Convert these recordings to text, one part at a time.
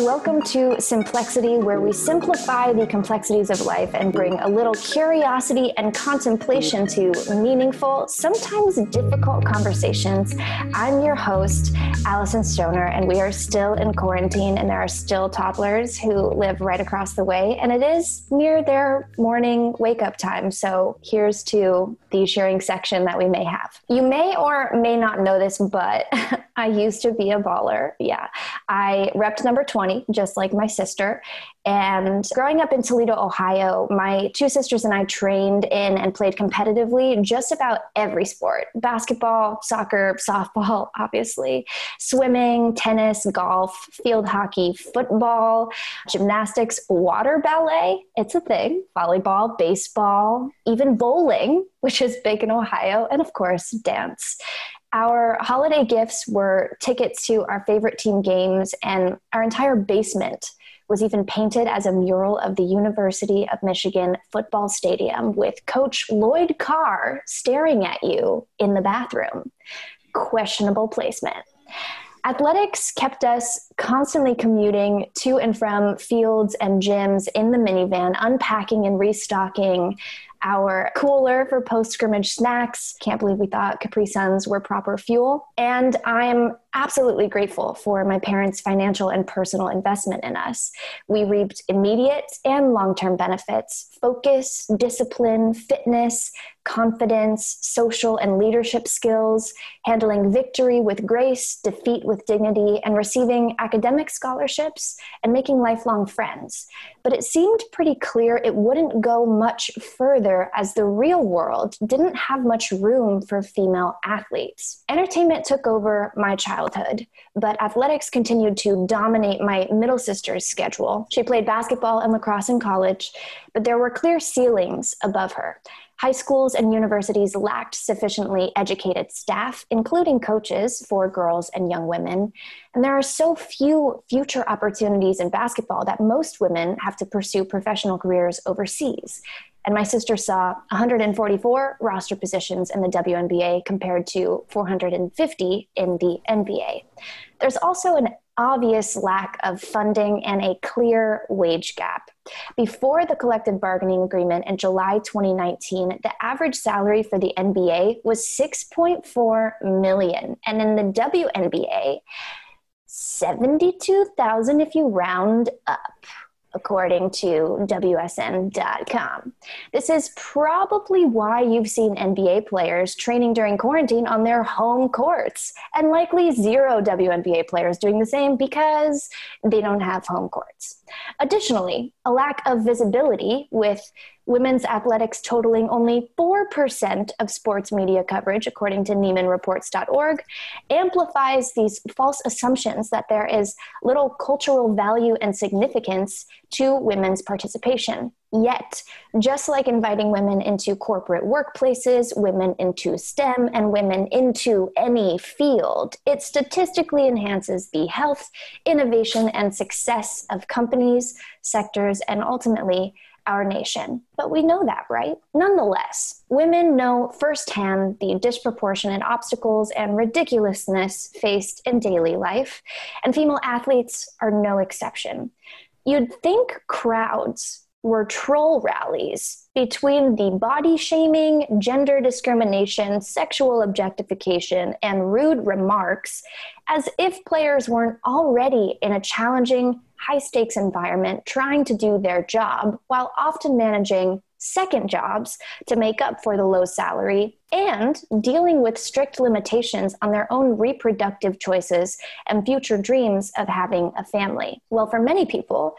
Welcome to Simplexity, where we simplify the complexities of life and bring a little curiosity and contemplation to meaningful, sometimes difficult conversations. I'm your host, Allison Stoner, and we are still in quarantine, and there are still toddlers who live right across the way, and it is near their morning wake up time. So here's to the sharing section that we may have. You may or may not know this, but I used to be a baller. Yeah. I repped number 20, just like my sister. And growing up in Toledo, Ohio, my two sisters and I trained in and played competitively just about every sport basketball, soccer, softball, obviously, swimming, tennis, golf, field hockey, football, gymnastics, water ballet. It's a thing, volleyball, baseball, even bowling, which is big in Ohio, and of course, dance. Our holiday gifts were tickets to our favorite team games, and our entire basement was even painted as a mural of the University of Michigan football stadium with Coach Lloyd Carr staring at you in the bathroom. Questionable placement. Athletics kept us constantly commuting to and from fields and gyms in the minivan, unpacking and restocking our cooler for post scrimmage snacks. Can't believe we thought Capri Suns were proper fuel. And I'm absolutely grateful for my parents' financial and personal investment in us. We reaped immediate and long term benefits focus, discipline, fitness, confidence, social and leadership skills, handling victory with grace, defeat with dignity, and receiving academic scholarships and making lifelong friends. But it seemed pretty clear it wouldn't go much further as the real world didn't have much room for female athletes. Entertainment took over my childhood, but athletics continued to dominate my middle sister's schedule. She played basketball and lacrosse in college, but there were clear ceilings above her. High schools and universities lacked sufficiently educated staff, including coaches for girls and young women. And there are so few future opportunities in basketball that most women have to pursue professional careers overseas. And my sister saw 144 roster positions in the WNBA compared to 450 in the NBA. There's also an obvious lack of funding and a clear wage gap. Before the collective bargaining agreement in July 2019, the average salary for the NBA was 6.4 million, and in the WNBA, 72,000 if you round up according to WSN.com. This is probably why you've seen NBA players training during quarantine on their home courts, and likely zero WNBA players doing the same because they don't have home courts. Additionally, a lack of visibility with women's athletics totaling only 4% of sports media coverage, according to NiemanReports.org, amplifies these false assumptions that there is little cultural value and significance to women's participation. Yet, just like inviting women into corporate workplaces, women into STEM, and women into any field, it statistically enhances the health, innovation, and success of companies, sectors, and ultimately our nation. But we know that, right? Nonetheless, women know firsthand the disproportionate obstacles and ridiculousness faced in daily life, and female athletes are no exception. You'd think crowds were troll rallies between the body shaming, gender discrimination, sexual objectification, and rude remarks, as if players weren't already in a challenging, high stakes environment trying to do their job while often managing second jobs to make up for the low salary and dealing with strict limitations on their own reproductive choices and future dreams of having a family. Well, for many people,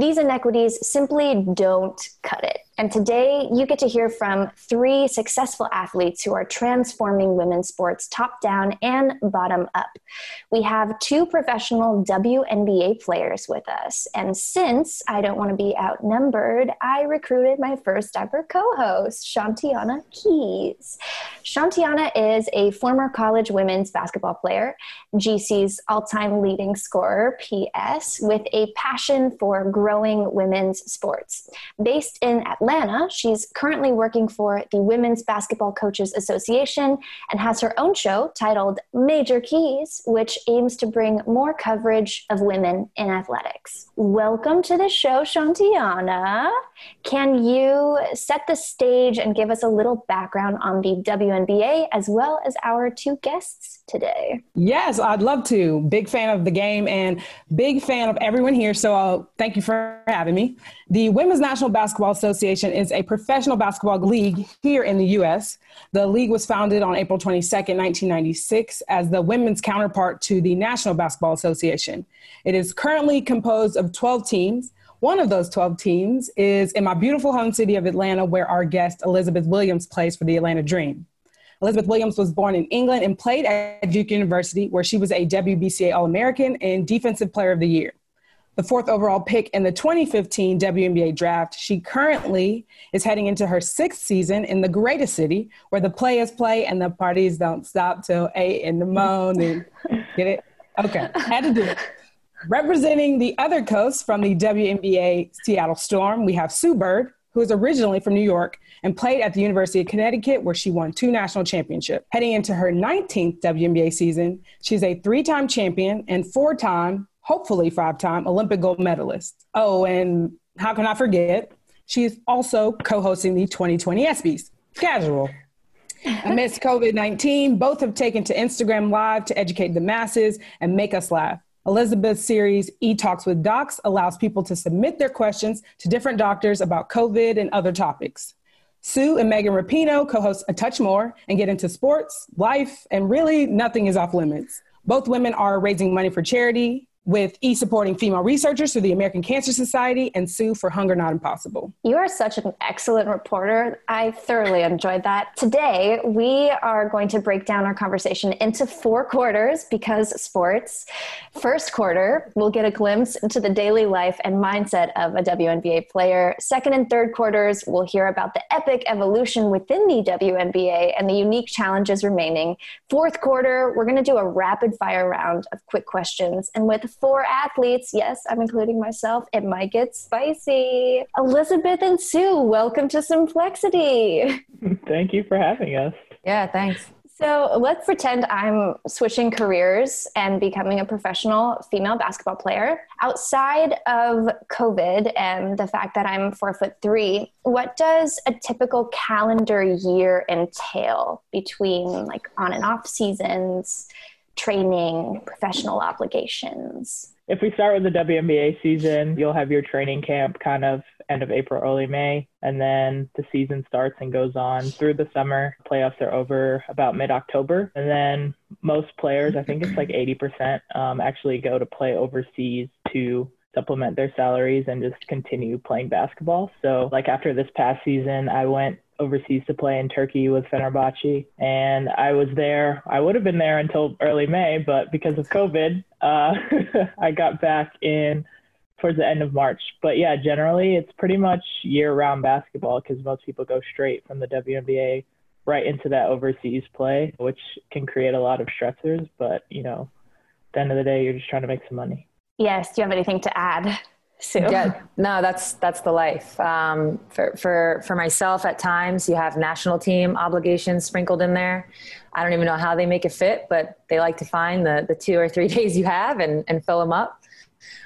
these inequities simply don't cut it. And today, you get to hear from three successful athletes who are transforming women's sports top down and bottom up. We have two professional WNBA players with us. And since I don't want to be outnumbered, I recruited my first ever co host, Shantiana Keys. Shantiana is a former college women's basketball player, GC's all time leading scorer, PS, with a passion for growing women's sports. Based in Atlanta, Atlanta. She's currently working for the Women's Basketball Coaches Association and has her own show titled Major Keys, which aims to bring more coverage of women in athletics. Welcome to the show, Shantiana. Can you set the stage and give us a little background on the WNBA as well as our two guests today? Yes, I'd love to. Big fan of the game and big fan of everyone here. So uh, thank you for having me. The Women's National Basketball Association is a professional basketball league here in the U.S. The league was founded on April 22nd, 1996, as the women's counterpart to the National Basketball Association. It is currently composed of 12 teams. One of those 12 teams is in my beautiful home city of Atlanta, where our guest Elizabeth Williams plays for the Atlanta Dream. Elizabeth Williams was born in England and played at Duke University, where she was a WBCA All American and Defensive Player of the Year. The fourth overall pick in the 2015 WNBA draft, she currently is heading into her sixth season in the greatest city where the players play and the parties don't stop till 8 in the morning. Get it? Okay, had to do it. Representing the other coast from the WNBA Seattle Storm, we have Sue Bird, who is originally from New York and played at the University of Connecticut, where she won two national championships. Heading into her 19th WNBA season, she's a three time champion and four time, hopefully five time, Olympic gold medalist. Oh, and how can I forget? She's also co hosting the 2020 ESPYs. Casual. Amidst COVID 19, both have taken to Instagram Live to educate the masses and make us laugh. Elizabeth's series, E Talks with Docs, allows people to submit their questions to different doctors about COVID and other topics. Sue and Megan Rapinoe co host A Touch More and get into sports, life, and really nothing is off limits. Both women are raising money for charity, with E supporting female researchers through the American Cancer Society and Sue for Hunger Not Impossible. You are such an excellent reporter. I thoroughly enjoyed that. Today, we are going to break down our conversation into four quarters because sports. First quarter, we'll get a glimpse into the daily life and mindset of a WNBA player. Second and third quarters, we'll hear about the epic evolution within the WNBA and the unique challenges remaining. Fourth quarter, we're going to do a rapid fire round of quick questions. And with four athletes, yes, I'm including myself, it might get spicy. Elizabeth and Sue, welcome to Simplexity. Thank you for having us. Yeah, thanks. So let's pretend I'm switching careers and becoming a professional female basketball player. Outside of COVID and the fact that I'm four foot three, what does a typical calendar year entail between like on and off seasons? Training, professional obligations? If we start with the WNBA season, you'll have your training camp kind of end of April, early May, and then the season starts and goes on through the summer. Playoffs are over about mid October, and then most players, I think it's like 80%, um, actually go to play overseas to supplement their salaries and just continue playing basketball. So, like after this past season, I went overseas to play in Turkey with Fenerbahce. And I was there, I would have been there until early May, but because of COVID, uh, I got back in towards the end of March. But yeah, generally it's pretty much year round basketball because most people go straight from the WNBA right into that overseas play, which can create a lot of stressors. But, you know, at the end of the day, you're just trying to make some money. Yes. Do you have anything to add? Sue. Yeah, no, that's that's the life. Um, for for for myself, at times you have national team obligations sprinkled in there. I don't even know how they make it fit, but they like to find the the two or three days you have and and fill them up.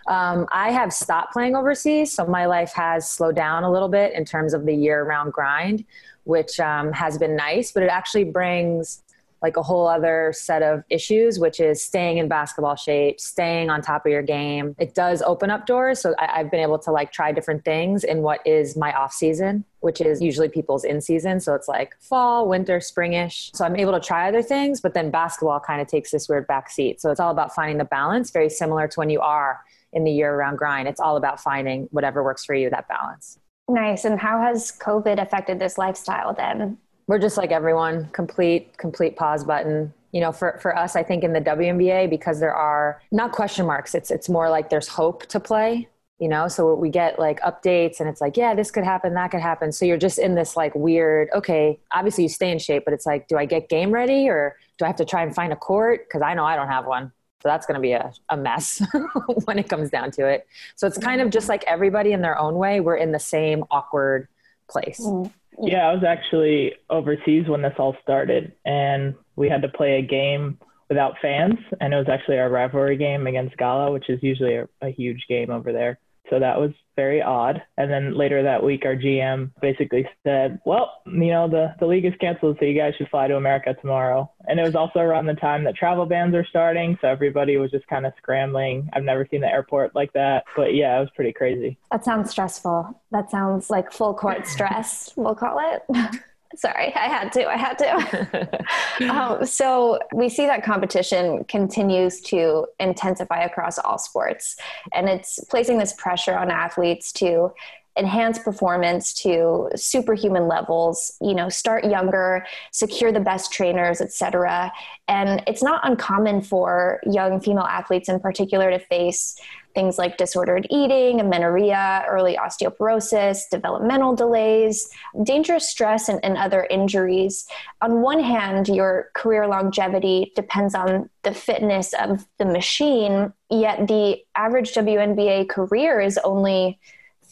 Um, I have stopped playing overseas, so my life has slowed down a little bit in terms of the year-round grind, which um, has been nice. But it actually brings like a whole other set of issues, which is staying in basketball shape, staying on top of your game. It does open up doors. So I, have been able to like try different things in what is my off season, which is usually people's in season. So it's like fall, winter, springish. So I'm able to try other things, but then basketball kind of takes this weird back seat. So it's all about finding the balance, very similar to when you are in the year round grind. It's all about finding whatever works for you, that balance. Nice. And how has COVID affected this lifestyle then? We're just like everyone complete complete pause button. You know for, for us i think in the WNBA because there are not question marks it's it's more like there's hope to play you know? So we get like updates and it's like yeah this could happen that could happen. So you're just in this like weird okay obviously you stay in shape but it's like do i get game ready or do i have to try and find a court? Because i know i don't have one. So that's going to be a, a mess when it comes down to it. So it's kind of just like everybody in their own way we're in the same awkward place. Mm. Yeah, I was actually overseas when this all started, and we had to play a game without fans, and it was actually our rivalry game against Gala, which is usually a, a huge game over there. So that was very odd. And then later that week, our GM basically said, well, you know, the, the league is canceled, so you guys should fly to America tomorrow. And it was also around the time that travel bans are starting. So everybody was just kind of scrambling. I've never seen the airport like that. But yeah, it was pretty crazy. That sounds stressful. That sounds like full court stress, we'll call it. Sorry, I had to. I had to. um, so we see that competition continues to intensify across all sports, and it's placing this pressure on athletes to enhance performance to superhuman levels you know start younger secure the best trainers etc and it's not uncommon for young female athletes in particular to face things like disordered eating, amenorrhea, early osteoporosis, developmental delays, dangerous stress, and, and other injuries. On one hand, your career longevity depends on the fitness of the machine, yet the average WNBA career is only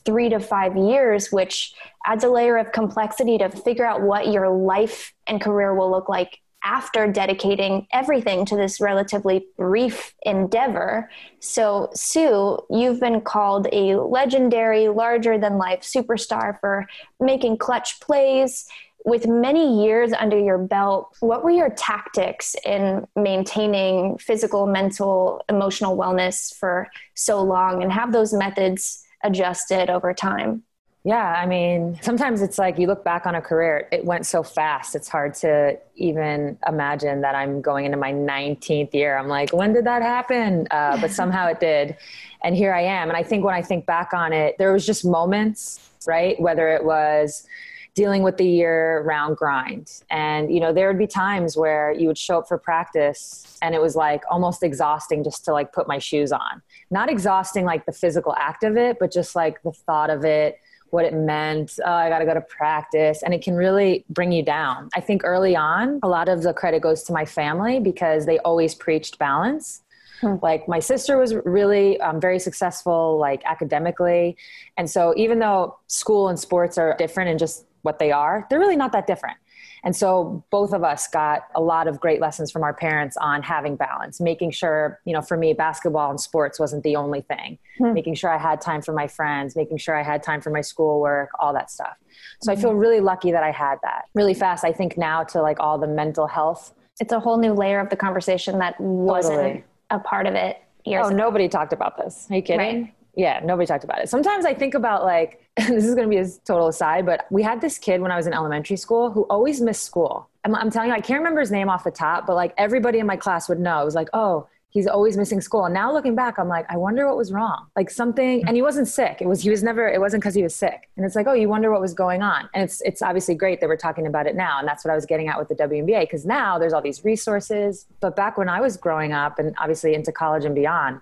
three to five years, which adds a layer of complexity to figure out what your life and career will look like after dedicating everything to this relatively brief endeavor. So, Sue, you've been called a legendary, larger than life superstar for making clutch plays. With many years under your belt, what were your tactics in maintaining physical, mental, emotional wellness for so long and have those methods adjusted over time? Yeah, I mean, sometimes it's like you look back on a career, it went so fast. It's hard to even imagine that I'm going into my 19th year. I'm like, when did that happen? Uh, but somehow it did. And here I am. And I think when I think back on it, there was just moments, right? Whether it was dealing with the year round grind. And, you know, there would be times where you would show up for practice and it was like almost exhausting just to like put my shoes on. Not exhausting like the physical act of it, but just like the thought of it what it meant. Oh, I got to go to practice. And it can really bring you down. I think early on, a lot of the credit goes to my family because they always preached balance. Hmm. Like my sister was really um, very successful, like academically. And so even though school and sports are different and just what they are, they're really not that different. And so both of us got a lot of great lessons from our parents on having balance, making sure, you know, for me, basketball and sports wasn't the only thing, hmm. making sure I had time for my friends, making sure I had time for my schoolwork, all that stuff. So mm-hmm. I feel really lucky that I had that really fast. I think now to like all the mental health. It's a whole new layer of the conversation that wasn't totally. a part of it. oh, ago. nobody talked about this. Are you kidding? Right yeah, nobody talked about it. Sometimes I think about like, this is going to be a total aside, but we had this kid when I was in elementary school who always missed school. I'm, I'm, telling you, I can't remember his name off the top, but like everybody in my class would know. It was like, oh, he's always missing school. And now looking back, I'm like, I wonder what was wrong. Like something, and he wasn't sick. It was, he was never, it wasn't because he was sick. And it's like, oh, you wonder what was going on. And it's, it's obviously great that we're talking about it now. And that's what I was getting at with the WNBA, because now there's all these resources. But back when I was growing up and obviously into college and beyond,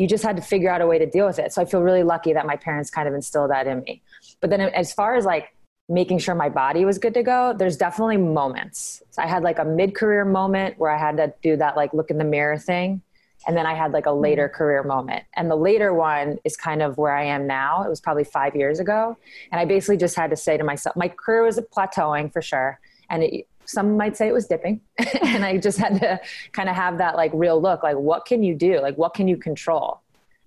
you just had to figure out a way to deal with it. So I feel really lucky that my parents kind of instilled that in me. But then as far as like making sure my body was good to go, there's definitely moments. So I had like a mid career moment where I had to do that like look in the mirror thing. And then I had like a later mm-hmm. career moment. And the later one is kind of where I am now. It was probably five years ago. And I basically just had to say to myself, my career was plateauing for sure. And it, some might say it was dipping and i just had to kind of have that like real look like what can you do? Like what can you control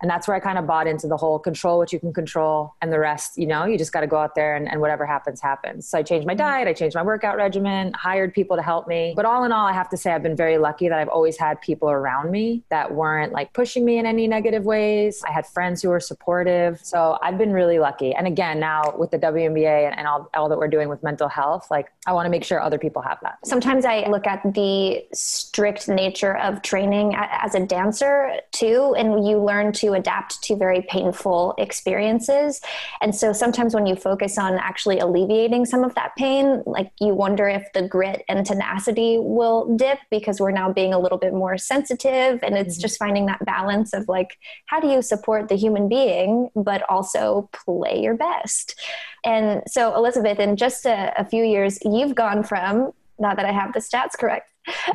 and that's where i kind of bought into the whole control what you can control and the rest you know you just got to go out there and, and whatever happens happens. So i changed my mm-hmm. diet i changed my workout regimen hired people to help me. But all in all i have to say i've been very lucky that i've always had people around me that weren't like pushing me in any negative ways. I had friends who were supportive. So i've been really lucky. And again now with the WNBA and, and all, all that we're doing with mental health like i want to make sure other people have that. Sometimes i look at the strict nature of training as a dancer too and you learn to adapt to very painful experiences. And so sometimes when you focus on actually alleviating some of that pain, like you wonder if the grit and tenacity will dip because we're now being a little bit more sensitive. And it's mm-hmm. just finding that balance of like, how do you support the human being, but also play your best? And so, Elizabeth, in just a, a few years, you've gone from, now that I have the stats correct,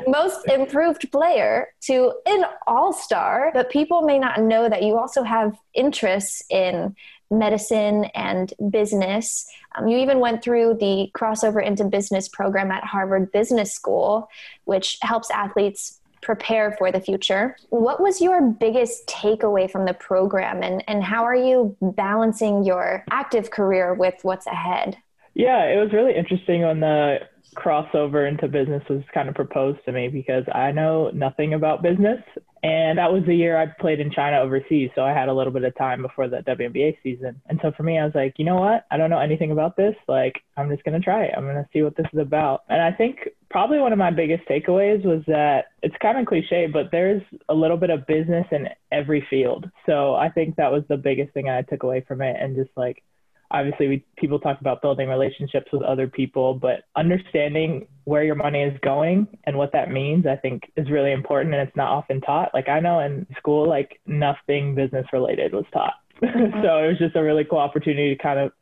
most improved player to an all star, but people may not know that you also have interests in medicine and business. Um, you even went through the crossover into business program at Harvard Business School, which helps athletes prepare for the future. What was your biggest takeaway from the program, and, and how are you balancing your active career with what's ahead? Yeah, it was really interesting on the crossover into business was kind of proposed to me because I know nothing about business. And that was the year I played in China overseas. So I had a little bit of time before the WNBA season. And so for me, I was like, you know what? I don't know anything about this. Like, I'm just going to try it. I'm going to see what this is about. And I think probably one of my biggest takeaways was that it's kind of cliche, but there's a little bit of business in every field. So I think that was the biggest thing I took away from it. And just like, obviously we, people talk about building relationships with other people but understanding where your money is going and what that means i think is really important and it's not often taught. Like i know in school like nothing business related was taught. So it was just a really cool opportunity to kind of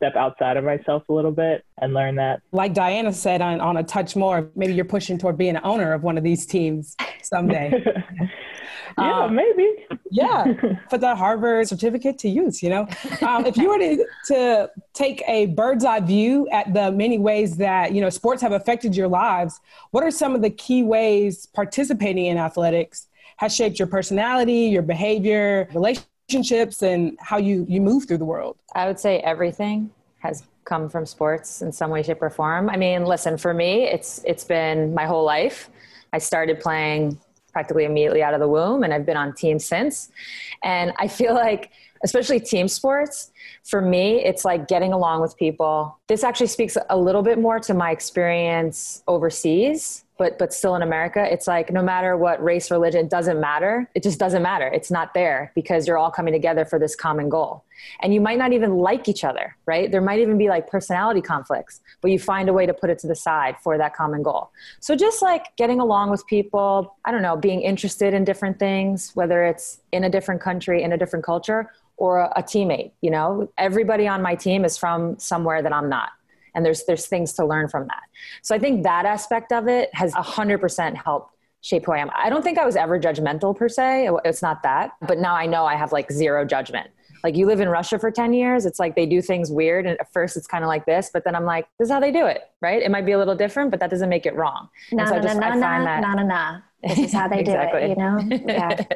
step outside of myself a little bit and learn that. Like Diana said on, on a touch more, maybe you're pushing toward being an owner of one of these teams someday. yeah, um, maybe. yeah, put that Harvard certificate to use, you know? Um, if you were to, to take a bird's eye view at the many ways that, you know, sports have affected your lives, what are some of the key ways participating in athletics has shaped your personality, your behavior, relationships? Relationships and how you you move through the world? I would say everything has come from sports in some way shape or form. I mean, listen, for me, it's it's been my whole life. I started playing practically immediately out of the womb and I've been on teams since. And I feel like especially team sports, for me, it's like getting along with people. This actually speaks a little bit more to my experience overseas but but still in America, it's like no matter what race, religion, doesn't matter. It just doesn't matter. It's not there because you're all coming together for this common goal. And you might not even like each other, right? There might even be like personality conflicts, but you find a way to put it to the side for that common goal. So just like getting along with people, I don't know, being interested in different things, whether it's in a different country, in a different culture, or a, a teammate, you know, everybody on my team is from somewhere that I'm not and there's there's things to learn from that. So i think that aspect of it has 100% helped shape who i am. I don't think i was ever judgmental per se. It's not that but now i know i have like zero judgment. Like you live in russia for 10 years. It's like they do things weird and at first it's kind of like this but then i'm like this is how they do it right? It might be a little different but that doesn't make it wrong. No no no no no no no this is how they do it you know? Yeah.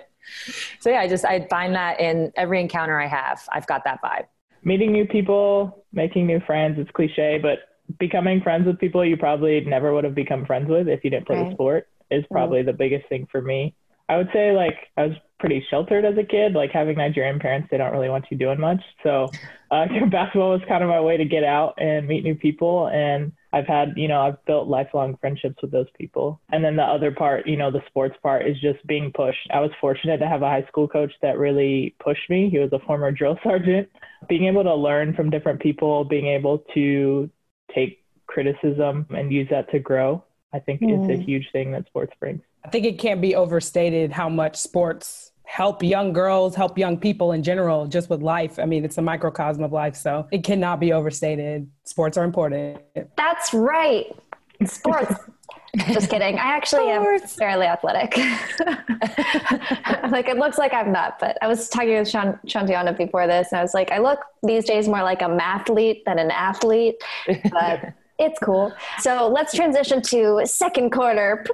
So yeah i just i find that in every encounter i have i've got that vibe meeting new people, making new friends. It's cliche, but becoming friends with people you probably never would have become friends with if you didn't play right. the sport is probably the biggest thing for me. I would say like I was pretty sheltered as a kid. Like having Nigerian parents, they don't really want you doing much. So uh, basketball was kind of my way to get out and meet new people. And I've had, you know, I've built lifelong friendships with those people. And then the other part, you know, the sports part is just being pushed. I was fortunate to have a high school coach that really pushed me. He was a former drill sergeant. Being able to learn from different people, being able to take criticism and use that to grow, I think mm. is a mm. huge thing that sports brings. I think it can't be overstated how much sports help young girls, help young people in general, just with life. I mean, it's a microcosm of life, so it cannot be overstated. Sports are important. That's right. Sports. Just kidding. I actually Sports. am fairly athletic. like it looks like I'm not, but I was talking with Sean Shantiana before this, and I was like, I look these days more like a mathlete than an athlete, but it's cool. So let's transition to second quarter.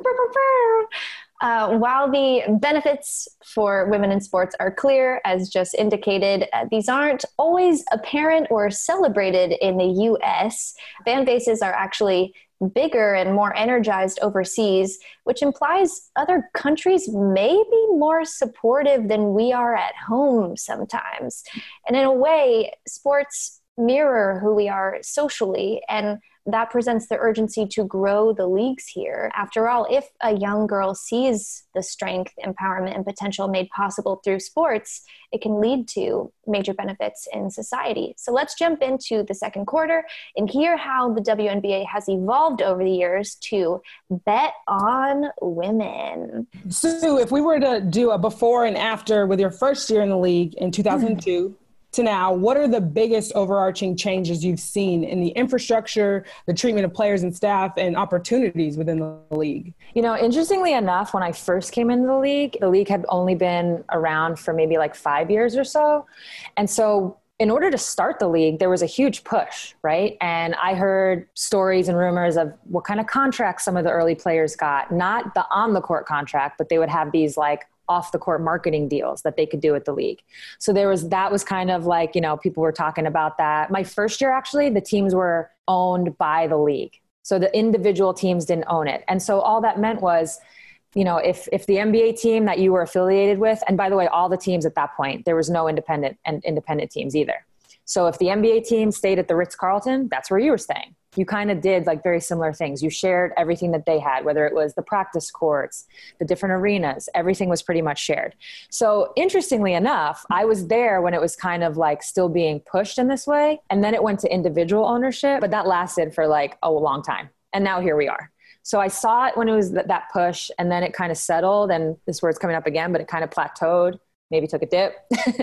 Uh, while the benefits for women in sports are clear, as just indicated, uh, these aren't always apparent or celebrated in the US. Fan bases are actually bigger and more energized overseas, which implies other countries may be more supportive than we are at home sometimes. And in a way, sports mirror who we are socially and that presents the urgency to grow the leagues here. After all, if a young girl sees the strength, empowerment, and potential made possible through sports, it can lead to major benefits in society. So let's jump into the second quarter and hear how the WNBA has evolved over the years to bet on women. Sue, if we were to do a before and after with your first year in the league in 2002, to now, what are the biggest overarching changes you've seen in the infrastructure, the treatment of players and staff, and opportunities within the league? You know, interestingly enough, when I first came into the league, the league had only been around for maybe like five years or so. And so in order to start the league, there was a huge push, right? And I heard stories and rumors of what kind of contracts some of the early players got, not the on the court contract, but they would have these like off the court marketing deals that they could do at the league. So there was that was kind of like, you know, people were talking about that. My first year actually, the teams were owned by the league. So the individual teams didn't own it. And so all that meant was, you know, if if the NBA team that you were affiliated with, and by the way, all the teams at that point, there was no independent and independent teams either. So if the NBA team stayed at the Ritz Carlton, that's where you were staying you kind of did like very similar things. You shared everything that they had, whether it was the practice courts, the different arenas, everything was pretty much shared. So, interestingly enough, I was there when it was kind of like still being pushed in this way. And then it went to individual ownership, but that lasted for like a long time. And now here we are. So I saw it when it was that push, and then it kind of settled, and this word's coming up again, but it kind of plateaued maybe took a dip.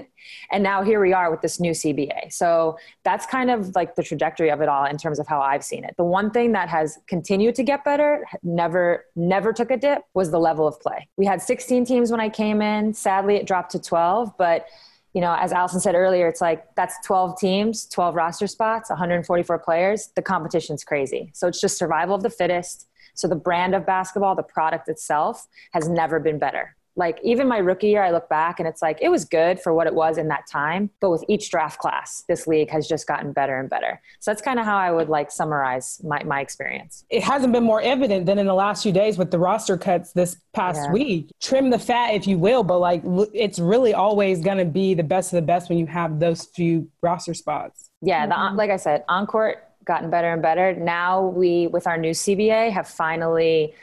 and now here we are with this new CBA. So that's kind of like the trajectory of it all in terms of how I've seen it. The one thing that has continued to get better, never, never took a dip, was the level of play. We had 16 teams when I came in. Sadly, it dropped to 12, but you know, as Allison said earlier, it's like that's 12 teams, 12 roster spots, 144 players. The competition's crazy. So it's just survival of the fittest. So the brand of basketball, the product itself has never been better like even my rookie year, I look back and it's like it was good for what it was in that time. But with each draft class, this league has just gotten better and better. So that's kind of how I would like summarize my, my experience. It hasn't been more evident than in the last few days with the roster cuts this past yeah. week. Trim the fat, if you will, but like it's really always going to be the best of the best when you have those few roster spots. Yeah, the, mm-hmm. like I said, on court gotten better and better. Now we, with our new CBA, have finally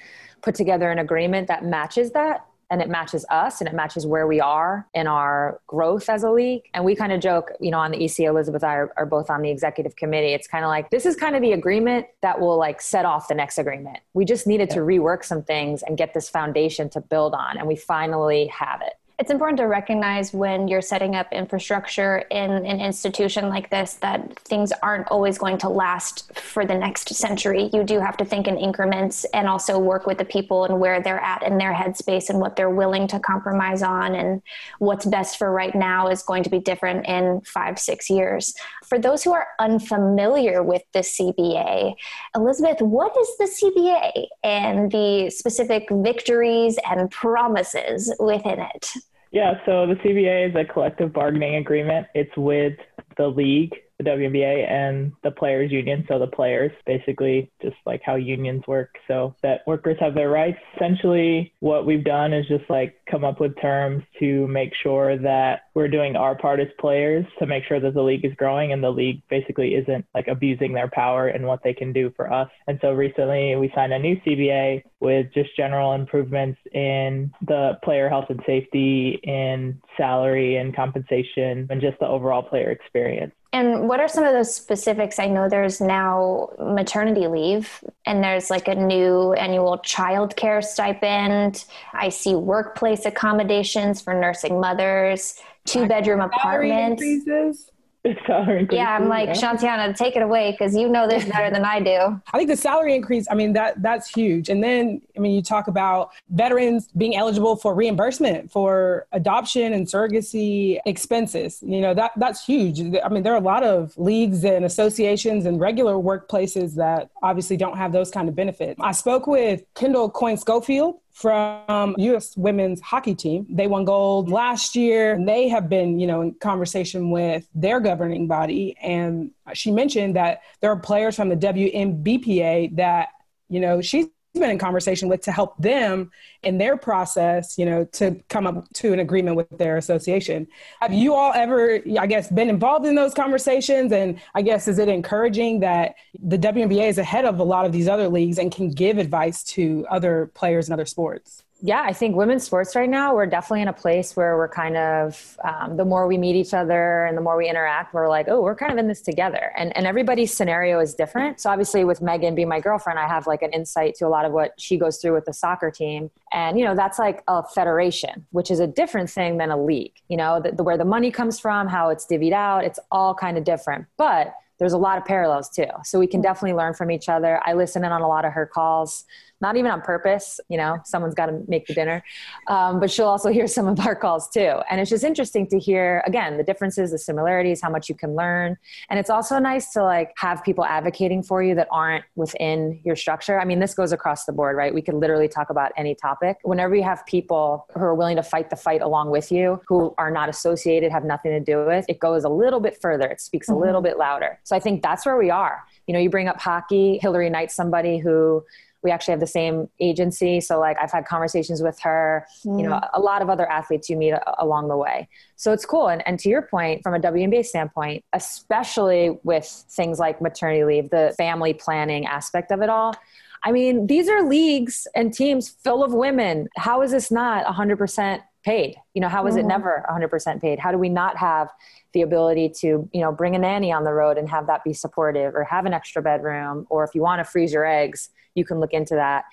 put together an agreement that matches that and it matches us and it matches where we are in our growth as a league. And we kind of joke, you know, on the EC, Elizabeth and I are, are both on the executive committee. It's kind of like this is kind of the agreement that will like set off the next agreement. We just needed yeah. to rework some things and get this foundation to build on, and we finally have it it's important to recognize when you're setting up infrastructure in an institution like this that things aren't always going to last for the next century. You do have to think in increments and also work with the people and where they're at in their headspace and what they're willing to compromise on. And what's best for right now is going to be different in five, six years. For those who are unfamiliar with the CBA, Elizabeth, what is the CBA and the specific victories and promises within it? Yeah, so the CBA is a collective bargaining agreement. It's with the league the WNBA and the players union. So the players basically just like how unions work so that workers have their rights. Essentially what we've done is just like come up with terms to make sure that we're doing our part as players to make sure that the league is growing and the league basically isn't like abusing their power and what they can do for us. And so recently we signed a new CBA with just general improvements in the player health and safety, in salary and compensation, and just the overall player experience. And what are some of those specifics? I know there's now maternity leave and there's like a new annual child care stipend. I see workplace accommodations for nursing mothers, two bedroom apartments. Increases salary Yeah, I'm like. Shantiana, take it away because you know this better than I do. I think the salary increase, I mean, that that's huge. And then, I mean, you talk about veterans being eligible for reimbursement for adoption and surrogacy expenses. You know, that that's huge. I mean, there are a lot of leagues and associations and regular workplaces that obviously don't have those kind of benefits. I spoke with Kendall Coyne Schofield from U.S. women's hockey team. They won gold last year. And They have been, you know, in conversation with their governing body, and she mentioned that there are players from the WNBPA that, you know, she's been in conversation with to help them in their process, you know, to come up to an agreement with their association. Have you all ever, I guess, been involved in those conversations? And I guess, is it encouraging that the WNBA is ahead of a lot of these other leagues and can give advice to other players in other sports? Yeah, I think women's sports right now, we're definitely in a place where we're kind of, um, the more we meet each other and the more we interact, we're like, oh, we're kind of in this together. And, and everybody's scenario is different. So obviously with Megan being my girlfriend, I have like an insight to a lot of what she goes through with the soccer team. And, you know, that's like a federation, which is a different thing than a league, you know, the, the where the money comes from, how it's divvied out, it's all kind of different. But there's a lot of parallels too. So we can definitely learn from each other. I listen in on a lot of her calls not even on purpose. You know, someone's got to make the dinner, um, but she'll also hear some of our calls too. And it's just interesting to hear again the differences, the similarities, how much you can learn, and it's also nice to like have people advocating for you that aren't within your structure. I mean, this goes across the board, right? We could literally talk about any topic. Whenever you have people who are willing to fight the fight along with you, who are not associated, have nothing to do with, it goes a little bit further. It speaks mm-hmm. a little bit louder. So I think that's where we are. You know, you bring up hockey. Hilary Knight's somebody who we actually have the same agency so like i've had conversations with her mm. you know mm. a lot of other athletes you meet a- along the way so it's cool and, and to your point from a WNBA standpoint especially with things like maternity leave the family planning aspect of it all i mean these are leagues and teams full of women how is this not 100% paid you know how is it mm-hmm. never 100% paid how do we not have the ability to you know bring a nanny on the road and have that be supportive or have an extra bedroom or if you want to freeze your eggs you can look into that.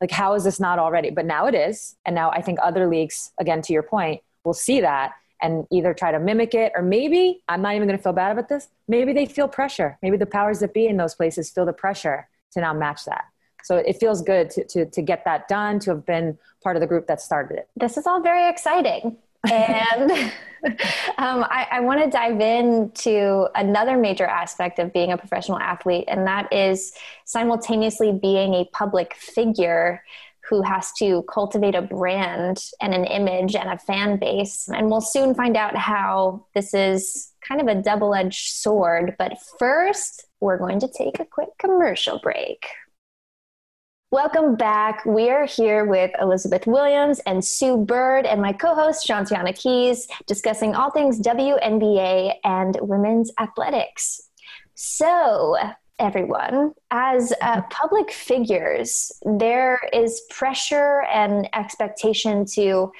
Like how is this not already? But now it is. And now i think other leagues again to your point will see that and either try to mimic it or maybe i'm not even going to feel bad about this maybe they feel pressure. Maybe the powers that be in those places feel the pressure to now match that. So it feels good to, to, to get that done to have been part of the group that started it. This is all very exciting and um, I, I want to dive into another major aspect of being a professional athlete, and that is simultaneously being a public figure who has to cultivate a brand and an image and a fan base. And we'll soon find out how this is kind of a double edged sword. But first, we're going to take a quick commercial break. Welcome back. We are here with Elizabeth Williams and Sue Bird and my co-host Shantiana Keys discussing all things WNBA and women's athletics. So, everyone, as uh, public figures, there is pressure and expectation to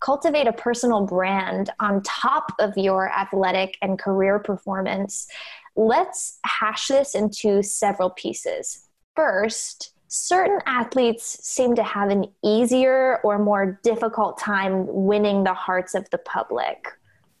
cultivate a personal brand on top of your athletic and career performance. Let's hash this into several pieces. First, certain athletes seem to have an easier or more difficult time winning the hearts of the public.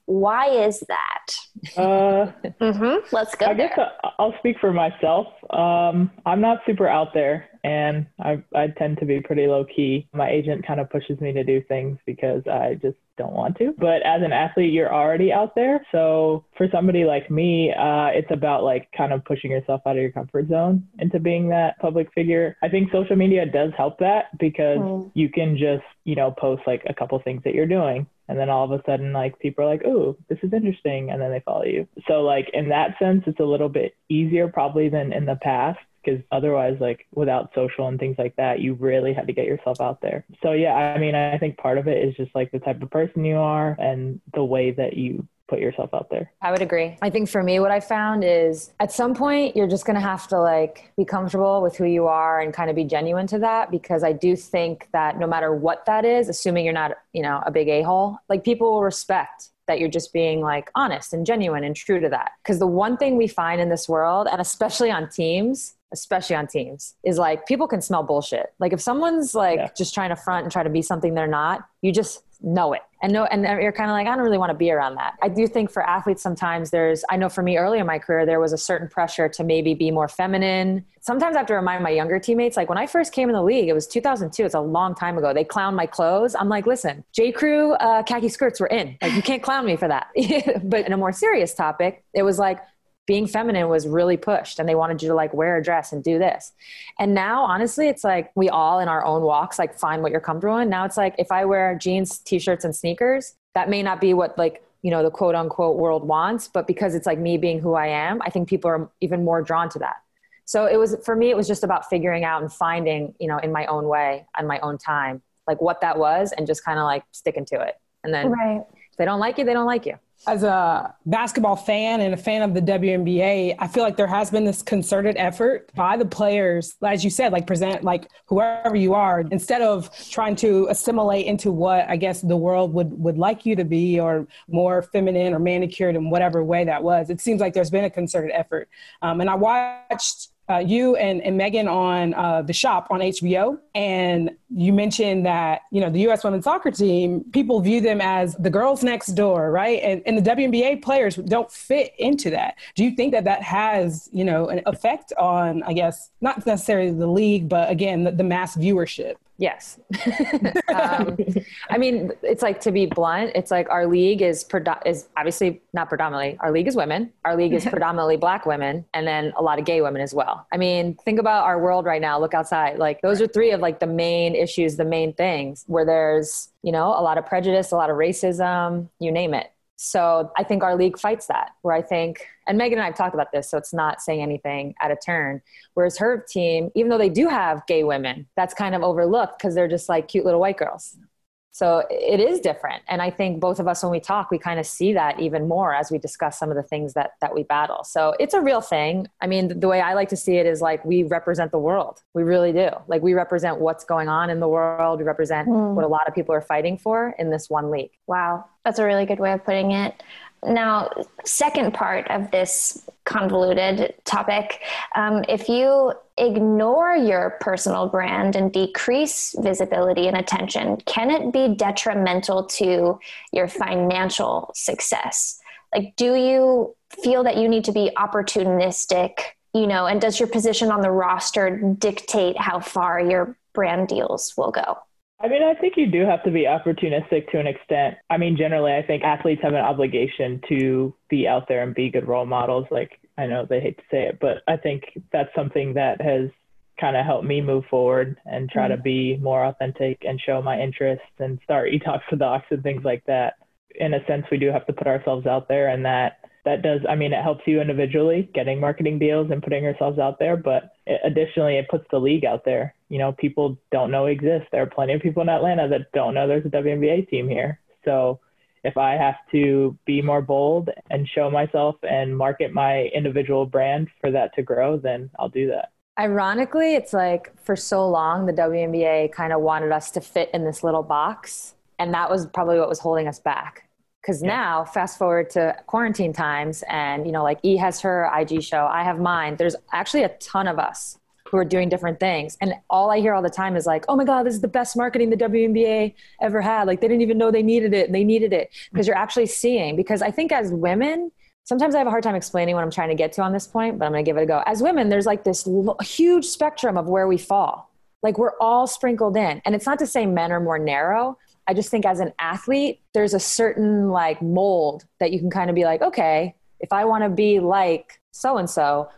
Why is that? Uh, mm-hmm. Let's go. I there. guess I'll speak for myself. Um, I'm not super out there, and I, I tend to be pretty low key. My agent kind of pushes me to do things because I just don't want to. But as an athlete, you're already out there. So for somebody like me, uh, it's about like kind of pushing yourself out of your comfort zone into being that public figure. I think social media does help that because mm. you can just, you know, post like a couple things that you're doing. And then all of a sudden, like people are like, "Oh, this is interesting," and then they follow you. So, like in that sense, it's a little bit easier probably than in the past because otherwise like without social and things like that you really had to get yourself out there so yeah i mean i think part of it is just like the type of person you are and the way that you put yourself out there. I would agree. I think for me, what I found is at some point, you're just going to have to like be comfortable with who you are and kind of be genuine to that because I do think that no matter what that is, assuming you're not, you know, a big a hole, like people will respect that you're just being like honest and genuine and true to that. Because the one thing we find in this world, and especially on teams, especially on teams, is like people can smell bullshit. Like if someone's like yeah. just trying to front and try to be something they're not, you just know it. And know and you're kind of like i don't really want to be around that. I do think for athletes sometimes there's i know for me early in my career there was a certain pressure to maybe be more feminine. Sometimes i have to remind my younger teammates like when i first came in the league it was 2002 it's a long time ago they clown my clothes. I'm like listen j. Crew uh, khaki skirts were in. Like you can't clown me for that. But in a more serious topic it was like being feminine was really pushed and they wanted you to like wear a dress and do this. And now honestly, it's like we all in our own walks like find what you're comfortable in. Now it's like if I wear jeans, t-shirts and sneakers, that may not be what like you know the quote unquote world wants but because it's like me being who i am i think people are even more drawn to that so it was for me it was just about figuring out and finding you know in my own way on my own time like what that was and just kind of like sticking to it and then right. if they don't like you they don't like you as a basketball fan and a fan of the WNBA, I feel like there has been this concerted effort by the players, as you said, like present like whoever you are, instead of trying to assimilate into what I guess the world would would like you to be, or more feminine or manicured in whatever way that was. It seems like there's been a concerted effort, um, and I watched uh, you and, and Megan on uh, the shop on HBO, and you mentioned that you know the U.S. women's soccer team people view them as the girls next door, right? And, and the WNBA players don't fit into that. Do you think that that has you know an effect on, I guess, not necessarily the league, but again the, the mass viewership? Yes. um, I mean, it's like to be blunt, it's like our league is predo- is obviously not predominantly. Our league is women. Our league is predominantly black women, and then a lot of gay women as well. I mean, think about our world right now. Look outside. Like those are three of like the main issues, the main things where there's you know a lot of prejudice, a lot of racism, you name it. So I think our league fights that, where I think, and Megan and I have talked about this, so it's not saying anything at a turn. Whereas her team, even though they do have gay women, that's kind of overlooked because they're just like cute little white girls. So it is different. And I think both of us, when we talk, we kind of see that even more as we discuss some of the things that, that we battle. So it's a real thing. I mean, the way I like to see it is like we represent the world. We really do. Like we represent what's going on in the world. We represent mm. what a lot of people are fighting for in this one league. Wow. That's a really good way of putting it. Now, second part of this convoluted topic, um, if you ignore your personal brand and decrease visibility and attention, can it be detrimental to your financial success? Like, do you feel that you need to be opportunistic? You know, and does your position on the roster dictate how far your brand deals will go? I mean, I think you do have to be opportunistic to an extent. I mean, generally, I think athletes have an obligation to be out there and be good role models. Like, I know they hate to say it, but I think that's something that has kind of helped me move forward and try mm-hmm. to be more authentic and show my interests and start e-talks for docs and things like that. In a sense, we do have to put ourselves out there, and that that does i mean it helps you individually getting marketing deals and putting yourselves out there but additionally it puts the league out there. You know people don't know exists. There are plenty of people in atlanta that don't know there's a WNBA team here. So if i have to be more bold and show myself and market my individual brand for that to grow then i'll do that. Ironically it's like for so long the WNBA kind of wanted us to fit in this little box and that was probably what was holding us back because yeah. now fast forward to quarantine times and you know like e has her ig show i have mine. There's actually a ton of us who are doing different things. And all i hear all the time is like oh my god this is the best marketing the WNBA ever had. Like they didn't even know they needed it and they needed it because you're actually seeing. Because i think as women sometimes i have a hard time explaining what i'm trying to get to on this point but i'm going to give it a go. As women there's like this l- huge spectrum of where we fall. Like we're all sprinkled in. And it's not to say men are more narrow I just think as an athlete, there's a certain like mold that you can kind of be like, okay, if I want to be like so and so,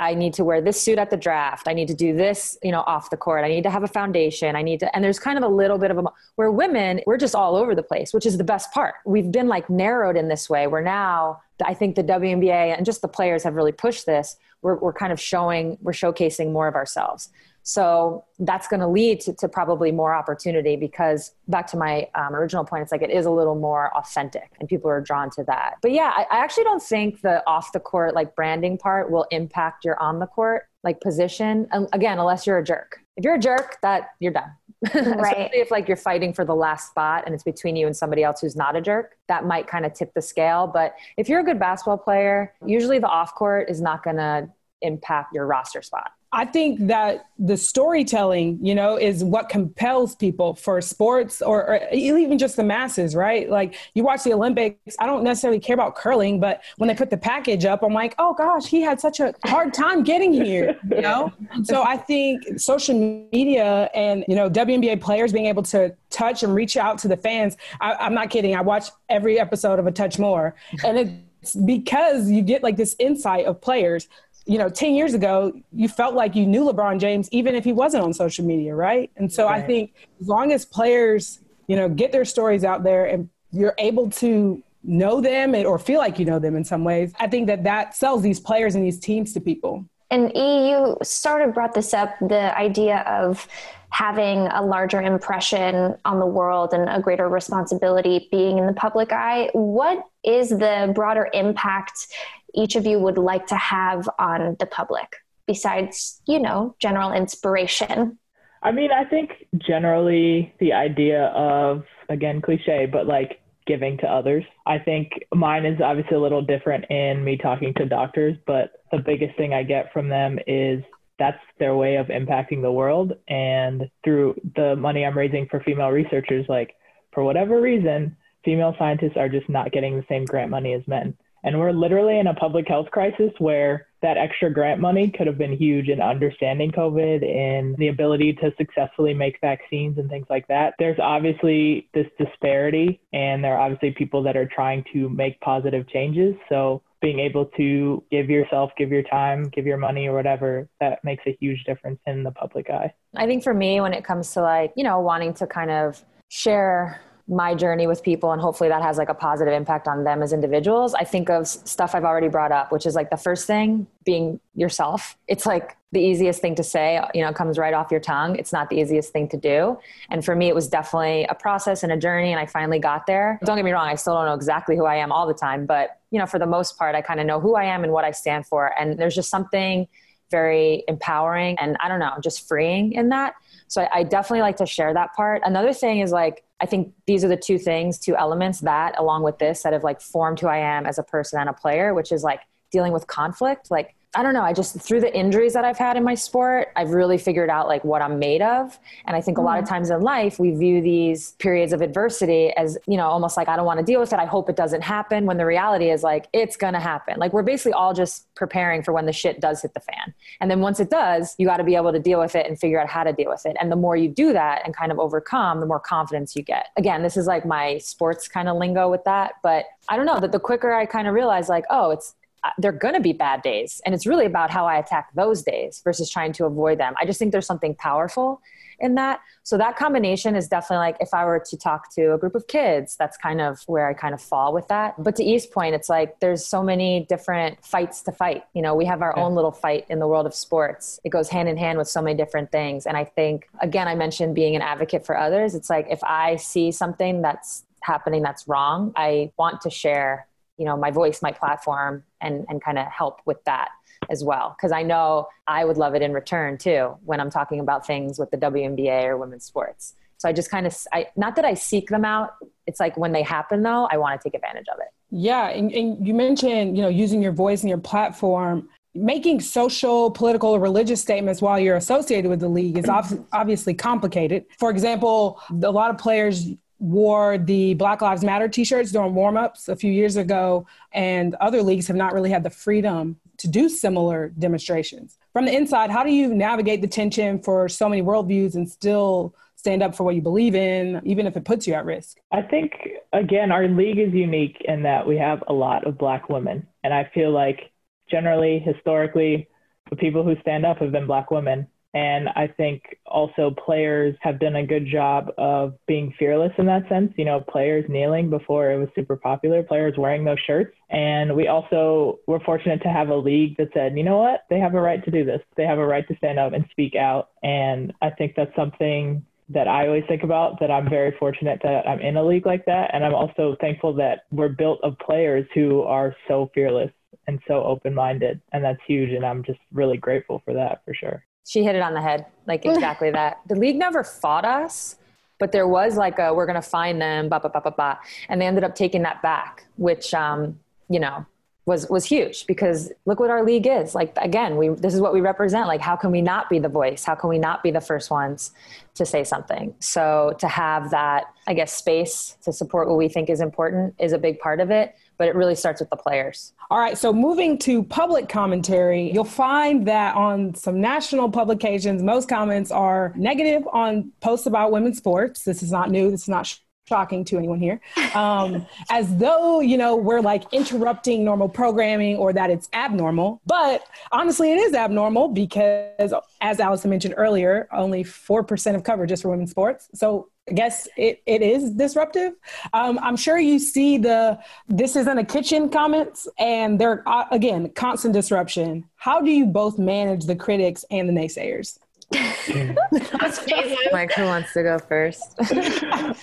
I need to wear this suit at the draft. I need to do this, you know, off the court. I need to have a foundation. I need to, and there's kind of a little bit of a, where women, we're just all over the place, which is the best part. We've been like narrowed in this way where now I think the WNBA and just the players have really pushed this. We're, we're kind of showing, we're showcasing more of ourselves. So that's going to lead to, to, probably more opportunity because back to my um, original point, it's like it is a little more authentic and people are drawn to that. But yeah, I, I actually don't think the off the court, like branding part will impact your on the court, like position. Again, unless you're a jerk. If you're a jerk, that you're done. Right. if like you're fighting for the last spot and it's between you and somebody else who's not a jerk, that might kind of tip the scale. But if you're a good basketball player, usually the off court is not going to impact your roster spot. I think that the storytelling, you know, is what compels people for sports or, or, even just the masses, right? Like you watch the Olympics, I don't necessarily care about curling, but when they put the package up, I'm like, oh gosh, he had such a hard time getting here, you know? so I think social media and, you know, WNBA players being able to touch and reach out to the fans. I, I'm not kidding. I watch every episode of A Touch More and it's because you get like this insight of players you know, 10 years ago, you felt like you knew LeBron James, even if he wasn't on social media, right? And so right. I think as long as players, you know, get their stories out there and you're able to know them or feel like you know them in some ways, I think that that sells these players and these teams to people. And E, you sort of brought this up the idea of having a larger impression on the world and a greater responsibility being in the public eye. What is the broader impact each of you would like to have on the public besides, you know, general inspiration? I mean, I think generally the idea of, again, cliche, but like giving to others. I think mine is obviously a little different in me talking to doctors, but the biggest thing I get from them is that's their way of impacting the world. And through the money I'm raising for female researchers, like for whatever reason, female scientists are just not getting the same grant money as men. And we're literally in a public health crisis where that extra grant money could have been huge in understanding COVID and the ability to successfully make vaccines and things like that. There's obviously this disparity, and there are obviously people that are trying to make positive changes. So being able to give yourself, give your time, give your money or whatever, that makes a huge difference in the public eye. I think for me, when it comes to like, you know, wanting to kind of share my journey with people and hopefully that has like a positive impact on them as individuals. I think of stuff i've already brought up which is like the first thing being yourself. It's like the easiest thing to say you know comes right off your tongue. It's not the easiest thing to do. And for me it was definitely a process and a journey and i finally got there. Don't get me wrong i still don't know exactly who i am all the time but you know for the most part i kind of know who i am and what i stand for and there's just something very empowering and i don't know just freeing in that. So I, I definitely like to share that part. Another thing is like I think these are the two things, two elements that, along with this, that have like formed who I am as a person and a player, which is like dealing with conflict. Like I don't know. I just through the injuries that I've had in my sport, I've really figured out like what I'm made of. And I think a lot of mm. times in life, we view these periods of adversity as, you know, almost like I don't want to deal with it. I hope it doesn't happen. When the reality is like it's gonna happen. Like we're basically all just preparing for when the shit does hit the fan. And then once it does, you got to be able to deal with it and figure out how to deal with it. And the more you do that and kind of overcome, the more confidence you get. Again, this is like my sports kind of lingo with that, but I don't know that the quicker I kind of realize like, oh, it's Uh, they're going to be bad days. And it's really about how I attack those days versus trying to avoid them. I just think there's something powerful in that. So that combination is definitely like if I were to talk to a group of kids, that's kind of where I kind of fall with that. But to E's point, it's like there's so many different fights to fight. You know, we have our yeah. own little fight in the world of sports. It goes hand in hand with so many different things. And I think, again, I mentioned being an advocate for others. It's like if I see something that's happening that's wrong, I want to share you know my voice my platform and and kind of help with that as well. Because i know i would love it in return too when i'm talking about things with the WNBA or women's sports. So i just kind of i not that i seek them out it's like when they happen though i want to take advantage of it. Yeah and, and you mentioned you know using your voice and your platform. Making social, political, or religious statements while you're associated with the league is obviously complicated. For example, a lot of players wore the Black Lives Matter t shirts during warm-ups a few years ago, and other leagues have not really had the freedom to do similar demonstrations. From the inside, how do you navigate the tension for so many worldviews and still stand up for what you believe in, even if it puts you at risk? I think, again, our league is unique in that we have a lot of Black women. And I feel like generally, historically, the people who stand up have been Black women. And I think also players have done a good job of being fearless in that sense. You know, players kneeling before it was super popular, players wearing those shirts. And we also were fortunate to have a league that said, you know what, they have a right to do this. They have a right to stand up and speak out. And I think that's something that I always think about that I'm very fortunate that I'm in a league like that. And I'm also thankful that we're built of players who are so fearless and so open minded. And that's huge. And I'm just really grateful for that for sure she hit it on the head like exactly that. The league never fought us but there was like a we're to find them ba ba ba ba ba. And they ended up taking that back which um you know was was huge because look what our league is. Like again we this is what we represent. Like how can we not be the voice? How can we not be the first ones to say something? So to have that i guess space to support what we think is important is a big part of it but it really starts with the players. All right, so moving to public commentary, you'll find that on some national publications, most comments are negative on posts about women's sports. This is not new, this is not shocking to anyone here um, as though you know we're like interrupting normal programming or that it's abnormal but honestly it is abnormal because as allison mentioned earlier only 4% of coverage is for women's sports so I guess it, it is disruptive. Um, I'm sure you see the this isn't a kitchen comments, and they're uh, again constant disruption. How do you both manage the critics and the naysayers? Mike, who wants to go first?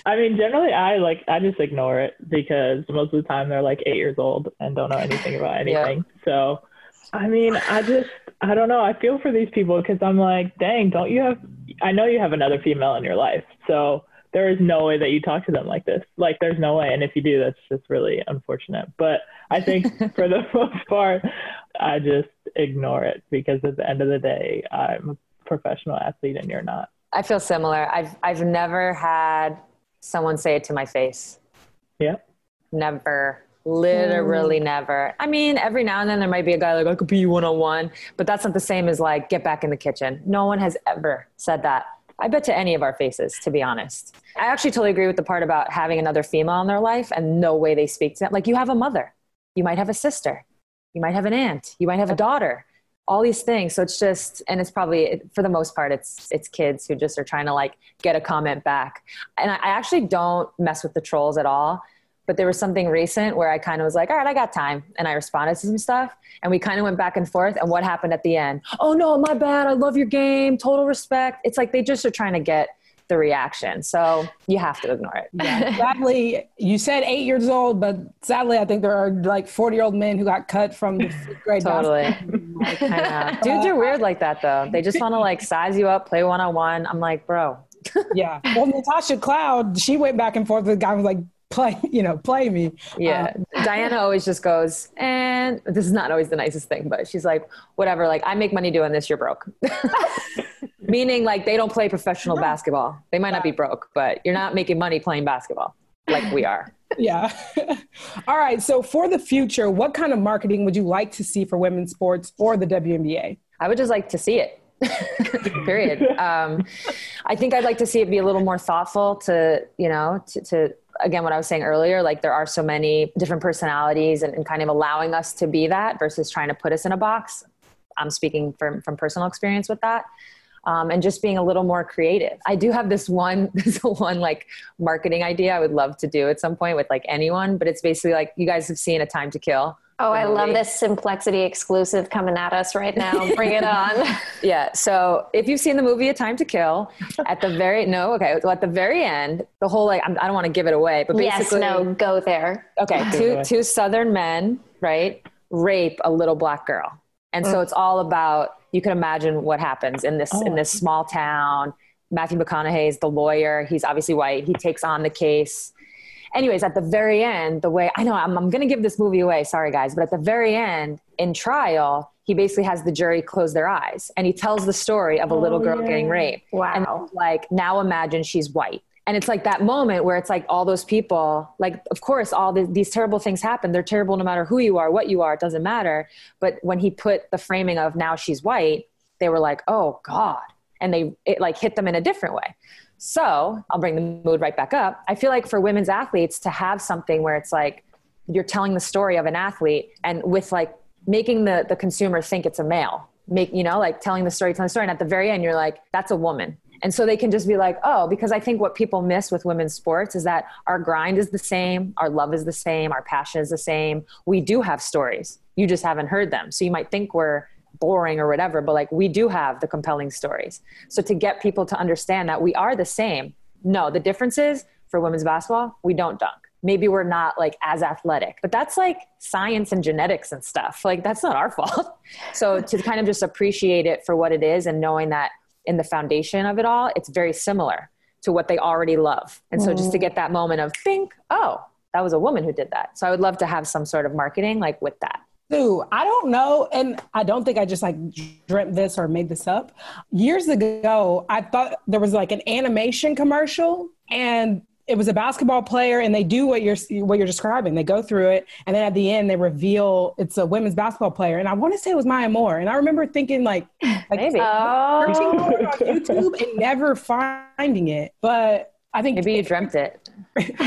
I mean, generally, I like I just ignore it because most of the time they're like eight years old and don't know anything about anything. Yeah. So, I mean, I just I don't know. I feel for these people because I'm like, dang, don't you have? I know you have another female in your life, so there is no way that you talk to them like this. Like, there's no way. And if you do, that's just really unfortunate. But I think for the most part, I just ignore it because at the end of the day, I'm a professional athlete and you're not. I feel similar. I've I've never had someone say it to my face. Yeah. Never. Literally mm. never. I mean, every now and then there might be a guy like, I could be you one on one, but that's not the same as like, get back in the kitchen. No one has ever said that. I bet to any of our faces, to be honest. I actually totally agree with the part about having another female in their life and no way they speak to them. Like, you have a mother, you might have a sister, you might have an aunt, you might have a daughter all these things so it's just and it's probably for the most part it's it's kids who just are trying to like get a comment back and i, actually don't mess with the trolls at all but there was something recent where i kind of was like all right i got time and i responded to some stuff and we kind of went back and forth and what happened at the end oh no my bad i love your game total respect it's like they just are trying to get the reaction. So you have to ignore it. Yeah. sadly, you said eight years old, but sadly, I think there are like 40 year old men who got cut from the grade. totally. Dudes are weird like that though. They just want to like size you up, play one on one. I'm like, bro. yeah. Well, Natasha Cloud, she went back and forth. with The guy was like, play, you know, play me. Yeah. Um, Diana always just goes, and this is not always the nicest thing, but she's like, whatever, like I make money doing this, you're broke. Meaning, like, they don't play professional basketball. They might not be broke, but you're not making money playing basketball like we are. yeah. All right. So, for the future, what kind of marketing would you like to see for women's sports or the WNBA? I would just like to see it. Period. Um, I think I'd like to see it be a little more thoughtful to, you know, to, to again what i was saying earlier like there are so many different personalities and, and, kind of allowing us to be that versus trying to put us in a box i'm speaking from, from personal experience with that um, and just being a little more creative. I do have this one, this one like marketing idea I would love to do at some point with like anyone, but it's basically like you guys have seen A Time to Kill. Oh, I love this Simplexity exclusive coming at us right now. Bring it on. yeah. So if you've seen the movie A Time to Kill, at the very no, okay, so at the very end, the whole like I'm, I do not want to give it away, but basically, yes, no, go there. Okay, two two Southern men, right, rape a little black girl, and so mm. it's all about you can imagine what happens in this oh. in this small town. Matthew McConaughey is the lawyer. He's obviously white. He takes on the case. Anyways, at the very end, the way I know I'm, I'm going to give this movie away. Sorry, guys, but at the very end, in trial, he basically has the jury close their eyes and he tells the story of a little oh, girl yeah. getting raped. Wow. And like, now imagine she's white and it's like that moment where it's like all those people like of course all the, these terrible things happen they're terrible no matter who you are what you are it doesn't matter but when he put the framing of now she's white they were like oh god and they it like hit them in a different way so i'll bring the mood right back up i feel like for women's athletes to have something where it's like you're telling the story of an athlete and with like making the the consumer think it's a male make you know like telling the story telling the story and at the very end you're like that's a woman and so they can just be like, oh, because I think what people miss with women's sports is that our grind is the same, our love is the same, our passion is the same. We do have stories. You just haven't heard them. So you might think we're boring or whatever, but like we do have the compelling stories. So to get people to understand that we are the same, no, the difference is for women's basketball, we don't dunk. Maybe we're not like as athletic, but that's like science and genetics and stuff. Like that's not our fault. so to kind of just appreciate it for what it is and knowing that in the foundation of it all, it's very similar to what they already love. And so just to mm. get that moment of think, oh, that was a woman who did that. So I would love to have some sort of marketing like with that. Sue, I don't know, and I don't think I just like dreamt this or made this up. Years ago, I thought there was like an animation commercial, and it was a basketball player and they do what you're what you're describing they go through it and then at the end they reveal it's a women's basketball player and i want to say it was maya moore and i remember thinking like, like maybe oh. on youtube and never finding it but i think maybe you dreamt it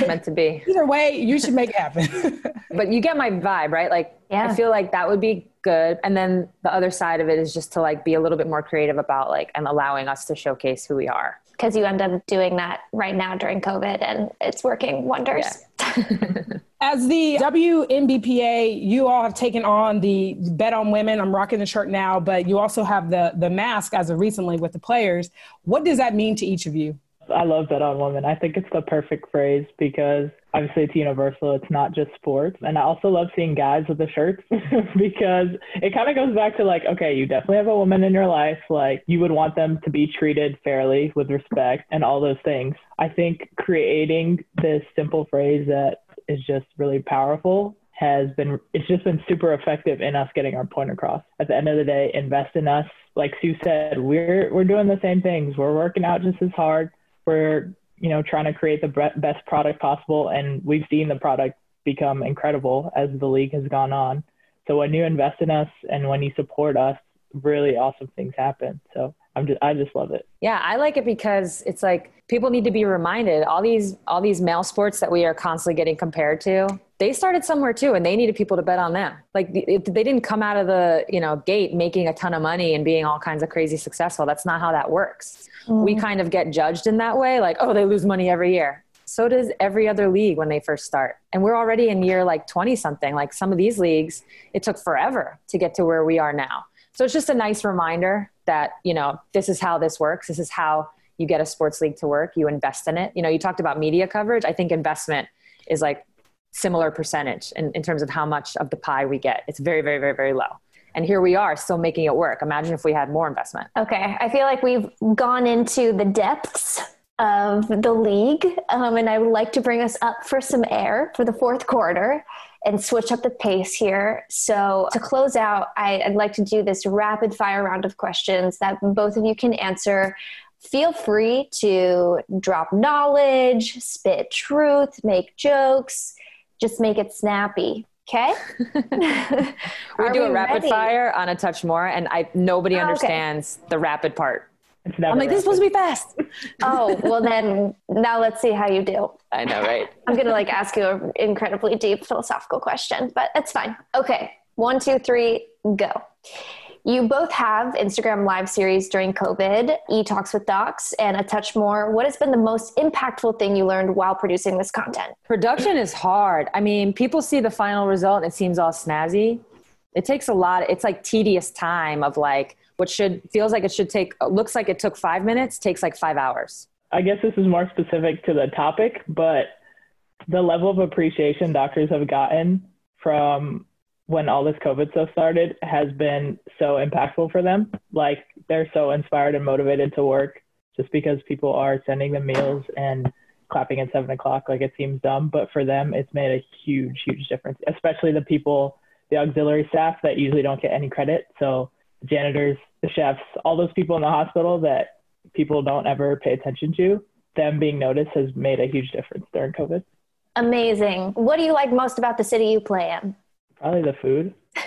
meant to be either way you should make it happen but you get my vibe right like yeah. i feel like that would be good and then the other side of it is just to like be a little bit more creative about like and allowing us to showcase who we are because you end up doing that right now during COVID and it's working wonders. Yeah. As the WNBPA, you all have taken on the bet on women. I'm rocking the shirt now, but you also have the the mask as of recently with the players. What does that mean to each of you? I love Bet on Women. I think it's the perfect phrase because obviously it's universal. It's not just sports. And I also love seeing guys with the shirts because it kind of goes back to like, okay, you definitely have a woman in your life. Like you would want them to be treated fairly with respect and all those things. I think creating this simple phrase that is just really powerful has been it's just been super effective in us getting our point across. At the end of the day, invest in us. Like Sue said, we're we're doing the same things. We're working out just as hard. We're you know trying to create the best product possible, and we've seen the product become incredible as the league has gone on. So when you invest in us and when you support us, really awesome things happen. So I'm just I just love it. Yeah, I like it because it's like people need to be reminded all these all these male sports that we are constantly getting compared to. They started somewhere too, and they needed people to bet on them. Like they didn't come out of the you know gate making a ton of money and being all kinds of crazy successful. That's not how that works. Mm. We kind of get judged in that way, like oh they lose money every year. So does every other league when they first start. And we're already in year like 20 something. Like some of these leagues, it took forever to get to where we are now. So it's just a nice reminder that, you know, this is how this works. This is how you get a sports league to work. You invest in it. You know, you talked about media coverage. I think investment is like similar percentage in, in terms of how much of the pie we get. It's very, very, very, very low. And here we are still making it work. Imagine if we had more investment. Okay. I feel like we've gone into the depths of the league. Um, and I would like to bring us up for some air for the fourth quarter and switch up the pace here. So, to close out, I, I'd like to do this rapid fire round of questions that both of you can answer. Feel free to drop knowledge, spit truth, make jokes, just make it snappy. Okay. we do a rapid ready? fire on a touch more, and I nobody oh, understands okay. the rapid part. I'm like, this is supposed to be fast. oh, well then now let's see how you do. I know, right? I'm gonna like ask you an incredibly deep philosophical question, but it's fine. Okay. One, two, three, go. You both have Instagram live series during COVID, E Talks with Docs, and A Touch More. What has been the most impactful thing you learned while producing this content? Production is hard. I mean, people see the final result and it seems all snazzy. It takes a lot, it's like tedious time of like, what should feels like it should take looks like it took five minutes takes like five hours. I guess this is more specific to the topic but the level of appreciation doctors have gotten from when all this covid stuff started has been so impactful for them. Like they're so inspired and motivated to work just because people are sending them meals and clapping at seven o'clock like it seems dumb but for them it's made a huge huge difference especially the people the auxiliary staff that usually don't get any credit. So janitors the chefs, all those people in the hospital that people don't ever pay attention to, them being noticed has made a huge difference during COVID. Amazing. What do you like most about the city you play in? Probably the food.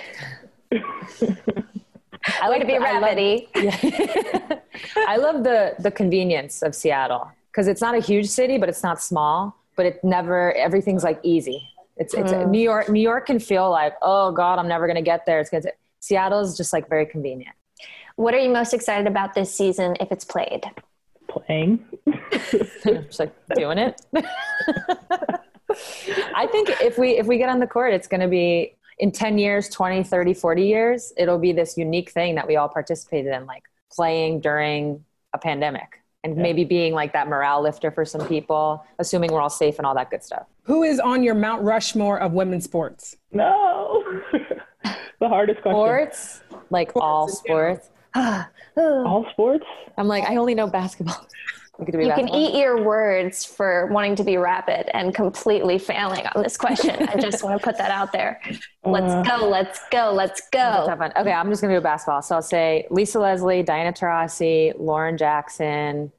I like to be rapidy. Yeah. I love the the convenience of Seattle because it's not a huge city, but it's not small. But it never everything's like easy. It's it's mm. New York. New York can feel like oh god, I'm never gonna get there. It's gonna. Seattle is just like very convenient. What are you most excited about this season if it's played? Playing. Just like doing it. I think if we if we get on the court, it's going to be in 10 years, 20, 30, 40 years, it'll be this unique thing that we all participated in, like playing during a pandemic and yeah. maybe being like that morale lifter for some people, assuming we're all safe and all that good stuff. Who is on your Mount Rushmore of women's sports? No. the hardest question. Sports? Like sports all sports? All sports? I'm like, I only know basketball. you basketball. can eat your words for wanting to be rapid and completely failing on this question. I just want to put that out there. Let's uh, go, let's go, let's go. Okay, I'm just going to do basketball. So I'll say Lisa Leslie, Diana Taurasi, Lauren Jackson,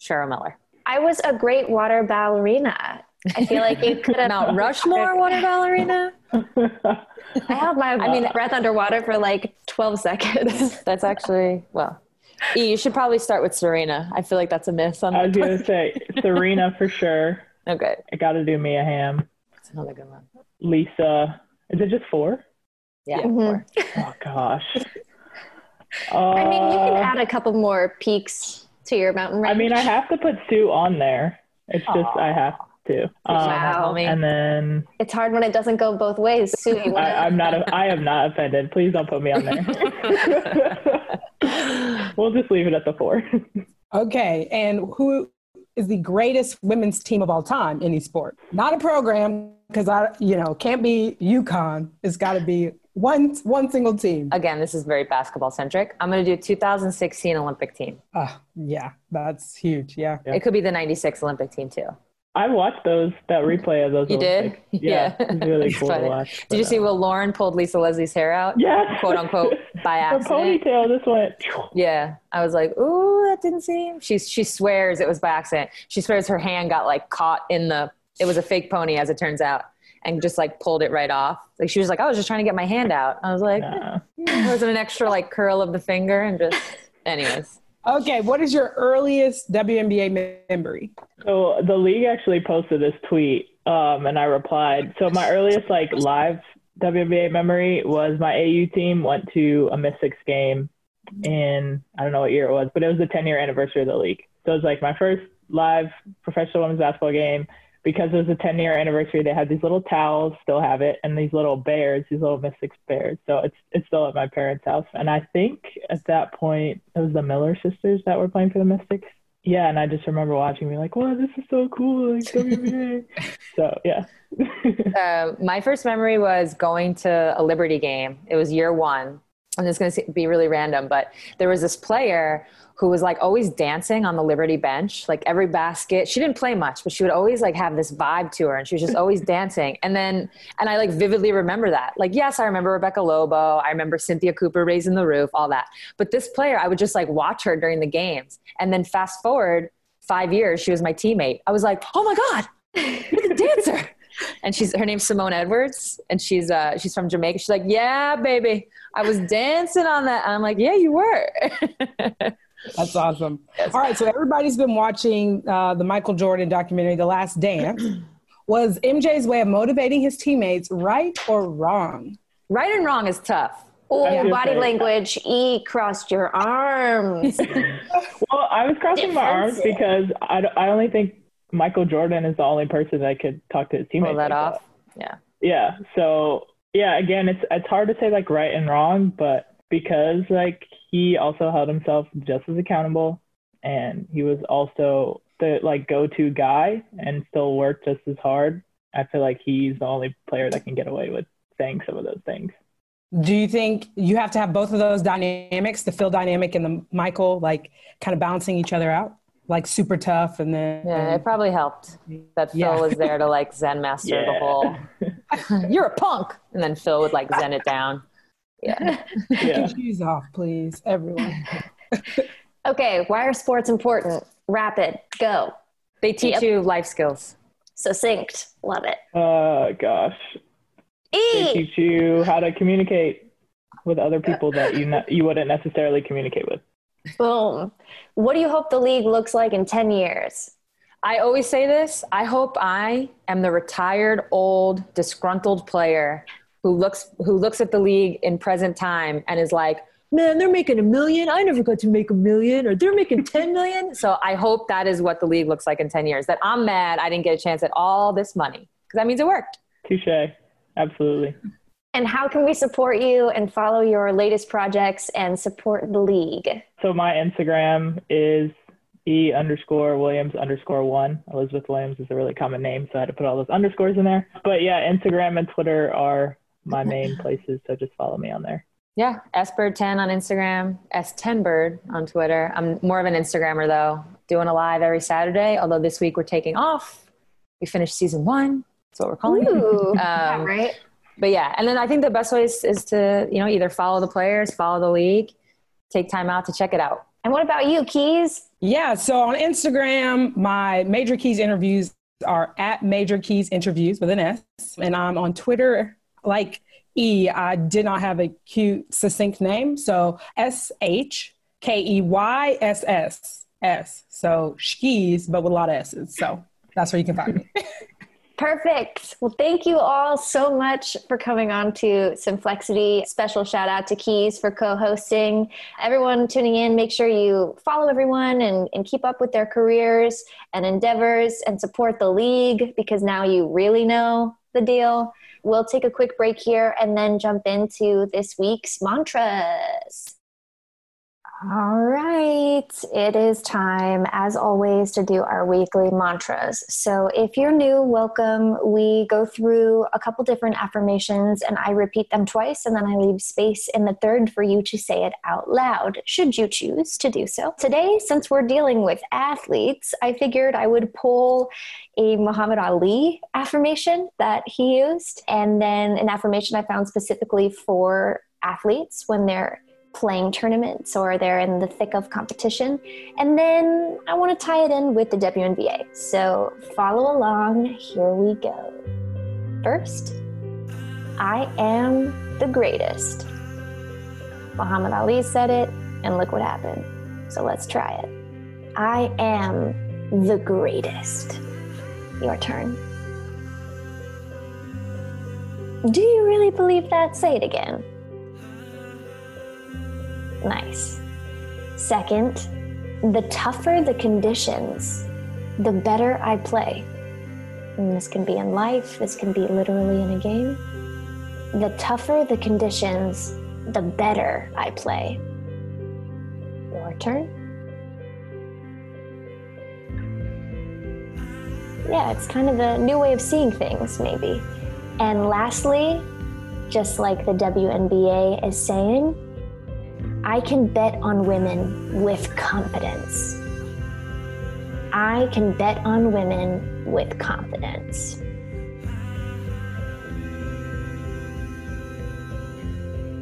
Cheryl Miller. I was a great water ballerina. I feel like you could have Mount Rushmore water ballerina. I have my I mean, breath underwater for like 12 seconds. That's actually, well, E, you should probably start with Serena. I feel like that's a miss. On I was going to say Serena for sure. Okay. I got to do Mia Hamm. That's another good one. Lisa. Is it just four? Yeah, mm-hmm. four. Oh, gosh. Uh, I mean, you can add a couple more peaks to your mountain range. I mean, I have to put Sue on there. It's Aww. just, I have too. Um, wow. And then it's hard when it doesn't go both ways. Sue, I, am not. I am not offended. Please don't put me on there. we'll just leave it at the four. okay, and who is the greatest women's team of all time in sport? Not a program because I, you know, can't be UConn. It's got to be one one single team. Again, this is very basketball centric. I'm going to do 2016 Olympic team. Uh, yeah, that's huge. Yeah. It could be the 96 Olympic team too. I watched those that replay of those. You did? Olympics. Yeah, Yeah. it's really cool to funny. watch. Did you see uh, Will Lauren pulled Lisa Leslie's hair out? Yeah, Quote unquote by Her accident. ponytail just went. Yeah, I was like, "Ooh, that didn't seem." She she swears it was by accident. She swears her hand got like caught in the. It was a fake pony, as it turns out, and just like pulled it right off. Like she was like, "I was just trying to get my hand out." I was like, Nah. "There wasn't an extra like curl of the finger," and just, anyways. Okay, what is your earliest WNBA memory? So the league actually posted this tweet, um, and I replied. So my earliest like live WNBA memory was my AU team went to a Mystics game in I don't know what year it was, but it was the 10 year anniversary of the league. So it was like my first live professional women's basketball game. Because it was a 10 year anniversary, they had these little towels, still have it, and these little bears, these little Mystics bears. So it's it's still at my parents' house. And I think at that point it was the Miller sisters that were playing for the Mystics. Yeah, and I just remember watching, me like, "Wow, this is so cool!" Like WNBA. so yeah, Uh, my first memory was going to a Liberty game. It was year one. And it's going to be really random, but there was this player who was like always dancing on the Liberty bench, like every basket. She didn't play much, but she would always like have this vibe to her and she was just always dancing. And then, and I like vividly remember that. Like, yes, I remember Rebecca Lobo. I remember Cynthia Cooper raising the roof, all that. But this player, I would just like watch her during the games. And then fast forward five years, she was my teammate. I was like, oh my God, you're the dancer and she's her name's Simone Edwards, and she's uh she's from Jamaica. She's like, yeah, baby, I was dancing on that. And I'm like, yeah, you were. That's awesome. All right, so everybody's been watching uh, the Michael Jordan documentary, The Last Dance. Was MJ's way of motivating his teammates right or wrong? right and wrong is tough. Oh, body language. E crossed your arms. well, I was crossing my arms Defensive. because I, I only think Michael Jordan is the only person that could talk to his teammates. Pull that like off. Yeah. Yeah. So yeah, again, it's it's hard to say like right and wrong, but because like he also held himself just as accountable, and he was also the like go-to guy, and still worked just as hard. I feel like he's the only player that can get away with saying some of those things. Do you think you have to have both of those dynamics, the Phil dynamic and the Michael, like kind of balancing each other out? Like super tough and then. Yeah, it probably helped that Phil Yeah. was there to like Zen master the whole. You're a punk, and then Phil would like Zen it down. Yeah. Take yeah. your shoes off, please, everyone. okay, why are sports important? Rapid, go. They teach Yep. you life skills. Succinct, love it. Oh gosh, e! they teach you how to communicate with other people that you ne- you wouldn't necessarily communicate with. Boom. What do you hope the league looks like in 10 years? I always say this. I hope I am the retired, old, disgruntled player who looks who looks at the league in present time and is like, "Man, they're making a million. I never got to make a million, or they're making 10 million." So I hope that is what the league looks like in 10 years. That I'm mad I didn't get a chance at all this money because that means it worked. Touche. Absolutely. And how can we support you and follow your latest projects and support the league? So my Instagram is e underscore Williams underscore one. Elizabeth Williams is a really common name, so I had to put all those underscores in there. But yeah, Instagram and Twitter are my main places, so just follow me on there. Yeah, sbird10 on Instagram, s10bird on Twitter. I'm more of an Instagrammer though, doing a live every Saturday. Although this week we're taking off. We finished season one. That's what we're calling it. Ooh, Um, right? But yeah, and then I think the best way is, is to you know either follow the players, follow the league, take time out to check it out. And what about you, Keys? Yeah, so on Instagram, my Major Keys interviews are at Major Keys Interviews with an S. And I'm on Twitter, like E. I did not have a cute, succinct name. So S H K E Y S S S. So Shkees, but with a lot of S's. So that's where you can find me. Perfect. Well, thank you all so much for coming on to Simplexity. Special shout out to Keys for co hosting. Everyone tuning in, make sure you follow everyone and, and keep up with their careers and endeavors and support the league because now you really know the deal. We'll take a quick break here and then jump into this week's mantras. All right, it is time, as always, to do our weekly mantras. So, if you're new, welcome. We go through a couple different affirmations and I repeat them twice, and then I leave space in the third for you to say it out loud, should you choose to do so. Today, since we're dealing with athletes, I figured I would pull a Muhammad Ali affirmation that he used, and then an affirmation I found specifically for athletes when they're playing tournaments or they're in the thick of competition. And then I want to tie it in with the WNBA. So follow along. Here we go. First, I am the greatest. Muhammad Ali said it, and look what happened. So let's try it. I am the greatest. Your turn. Do you really believe that? Say it again. Nice. Second, the tougher the conditions, the better I play. And this can be in life, this can be literally in a game. The tougher the conditions, the better I play. Your turn. Yeah, it's kind of a new way of seeing things, maybe. And lastly, just like the WNBA is saying, I can bet on women with confidence. I can bet on women with confidence.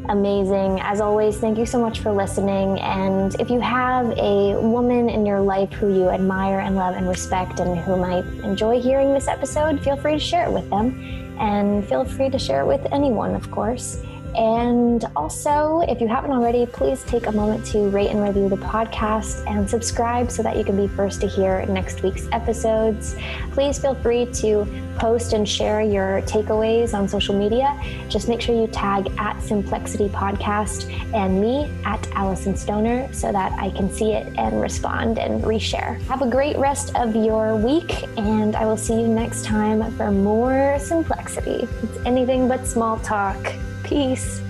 Amazing. As always, thank you so much for listening. And if you have a woman in your life who you admire and love and respect and who might enjoy hearing this episode, feel free to share it with them. And feel free to share it with anyone, of course. And also, if you haven't already, please take a moment to rate and review the podcast and subscribe so that you can be first to hear next week's episodes. Please feel free to post and share your takeaways on social media. Just make sure you tag at Simplexity Podcast and me at Allison Stoner so that I can see it and respond and reshare. Have a great rest of your week, and I will see you next time for more Simplexity. It's anything but small talk. Peace.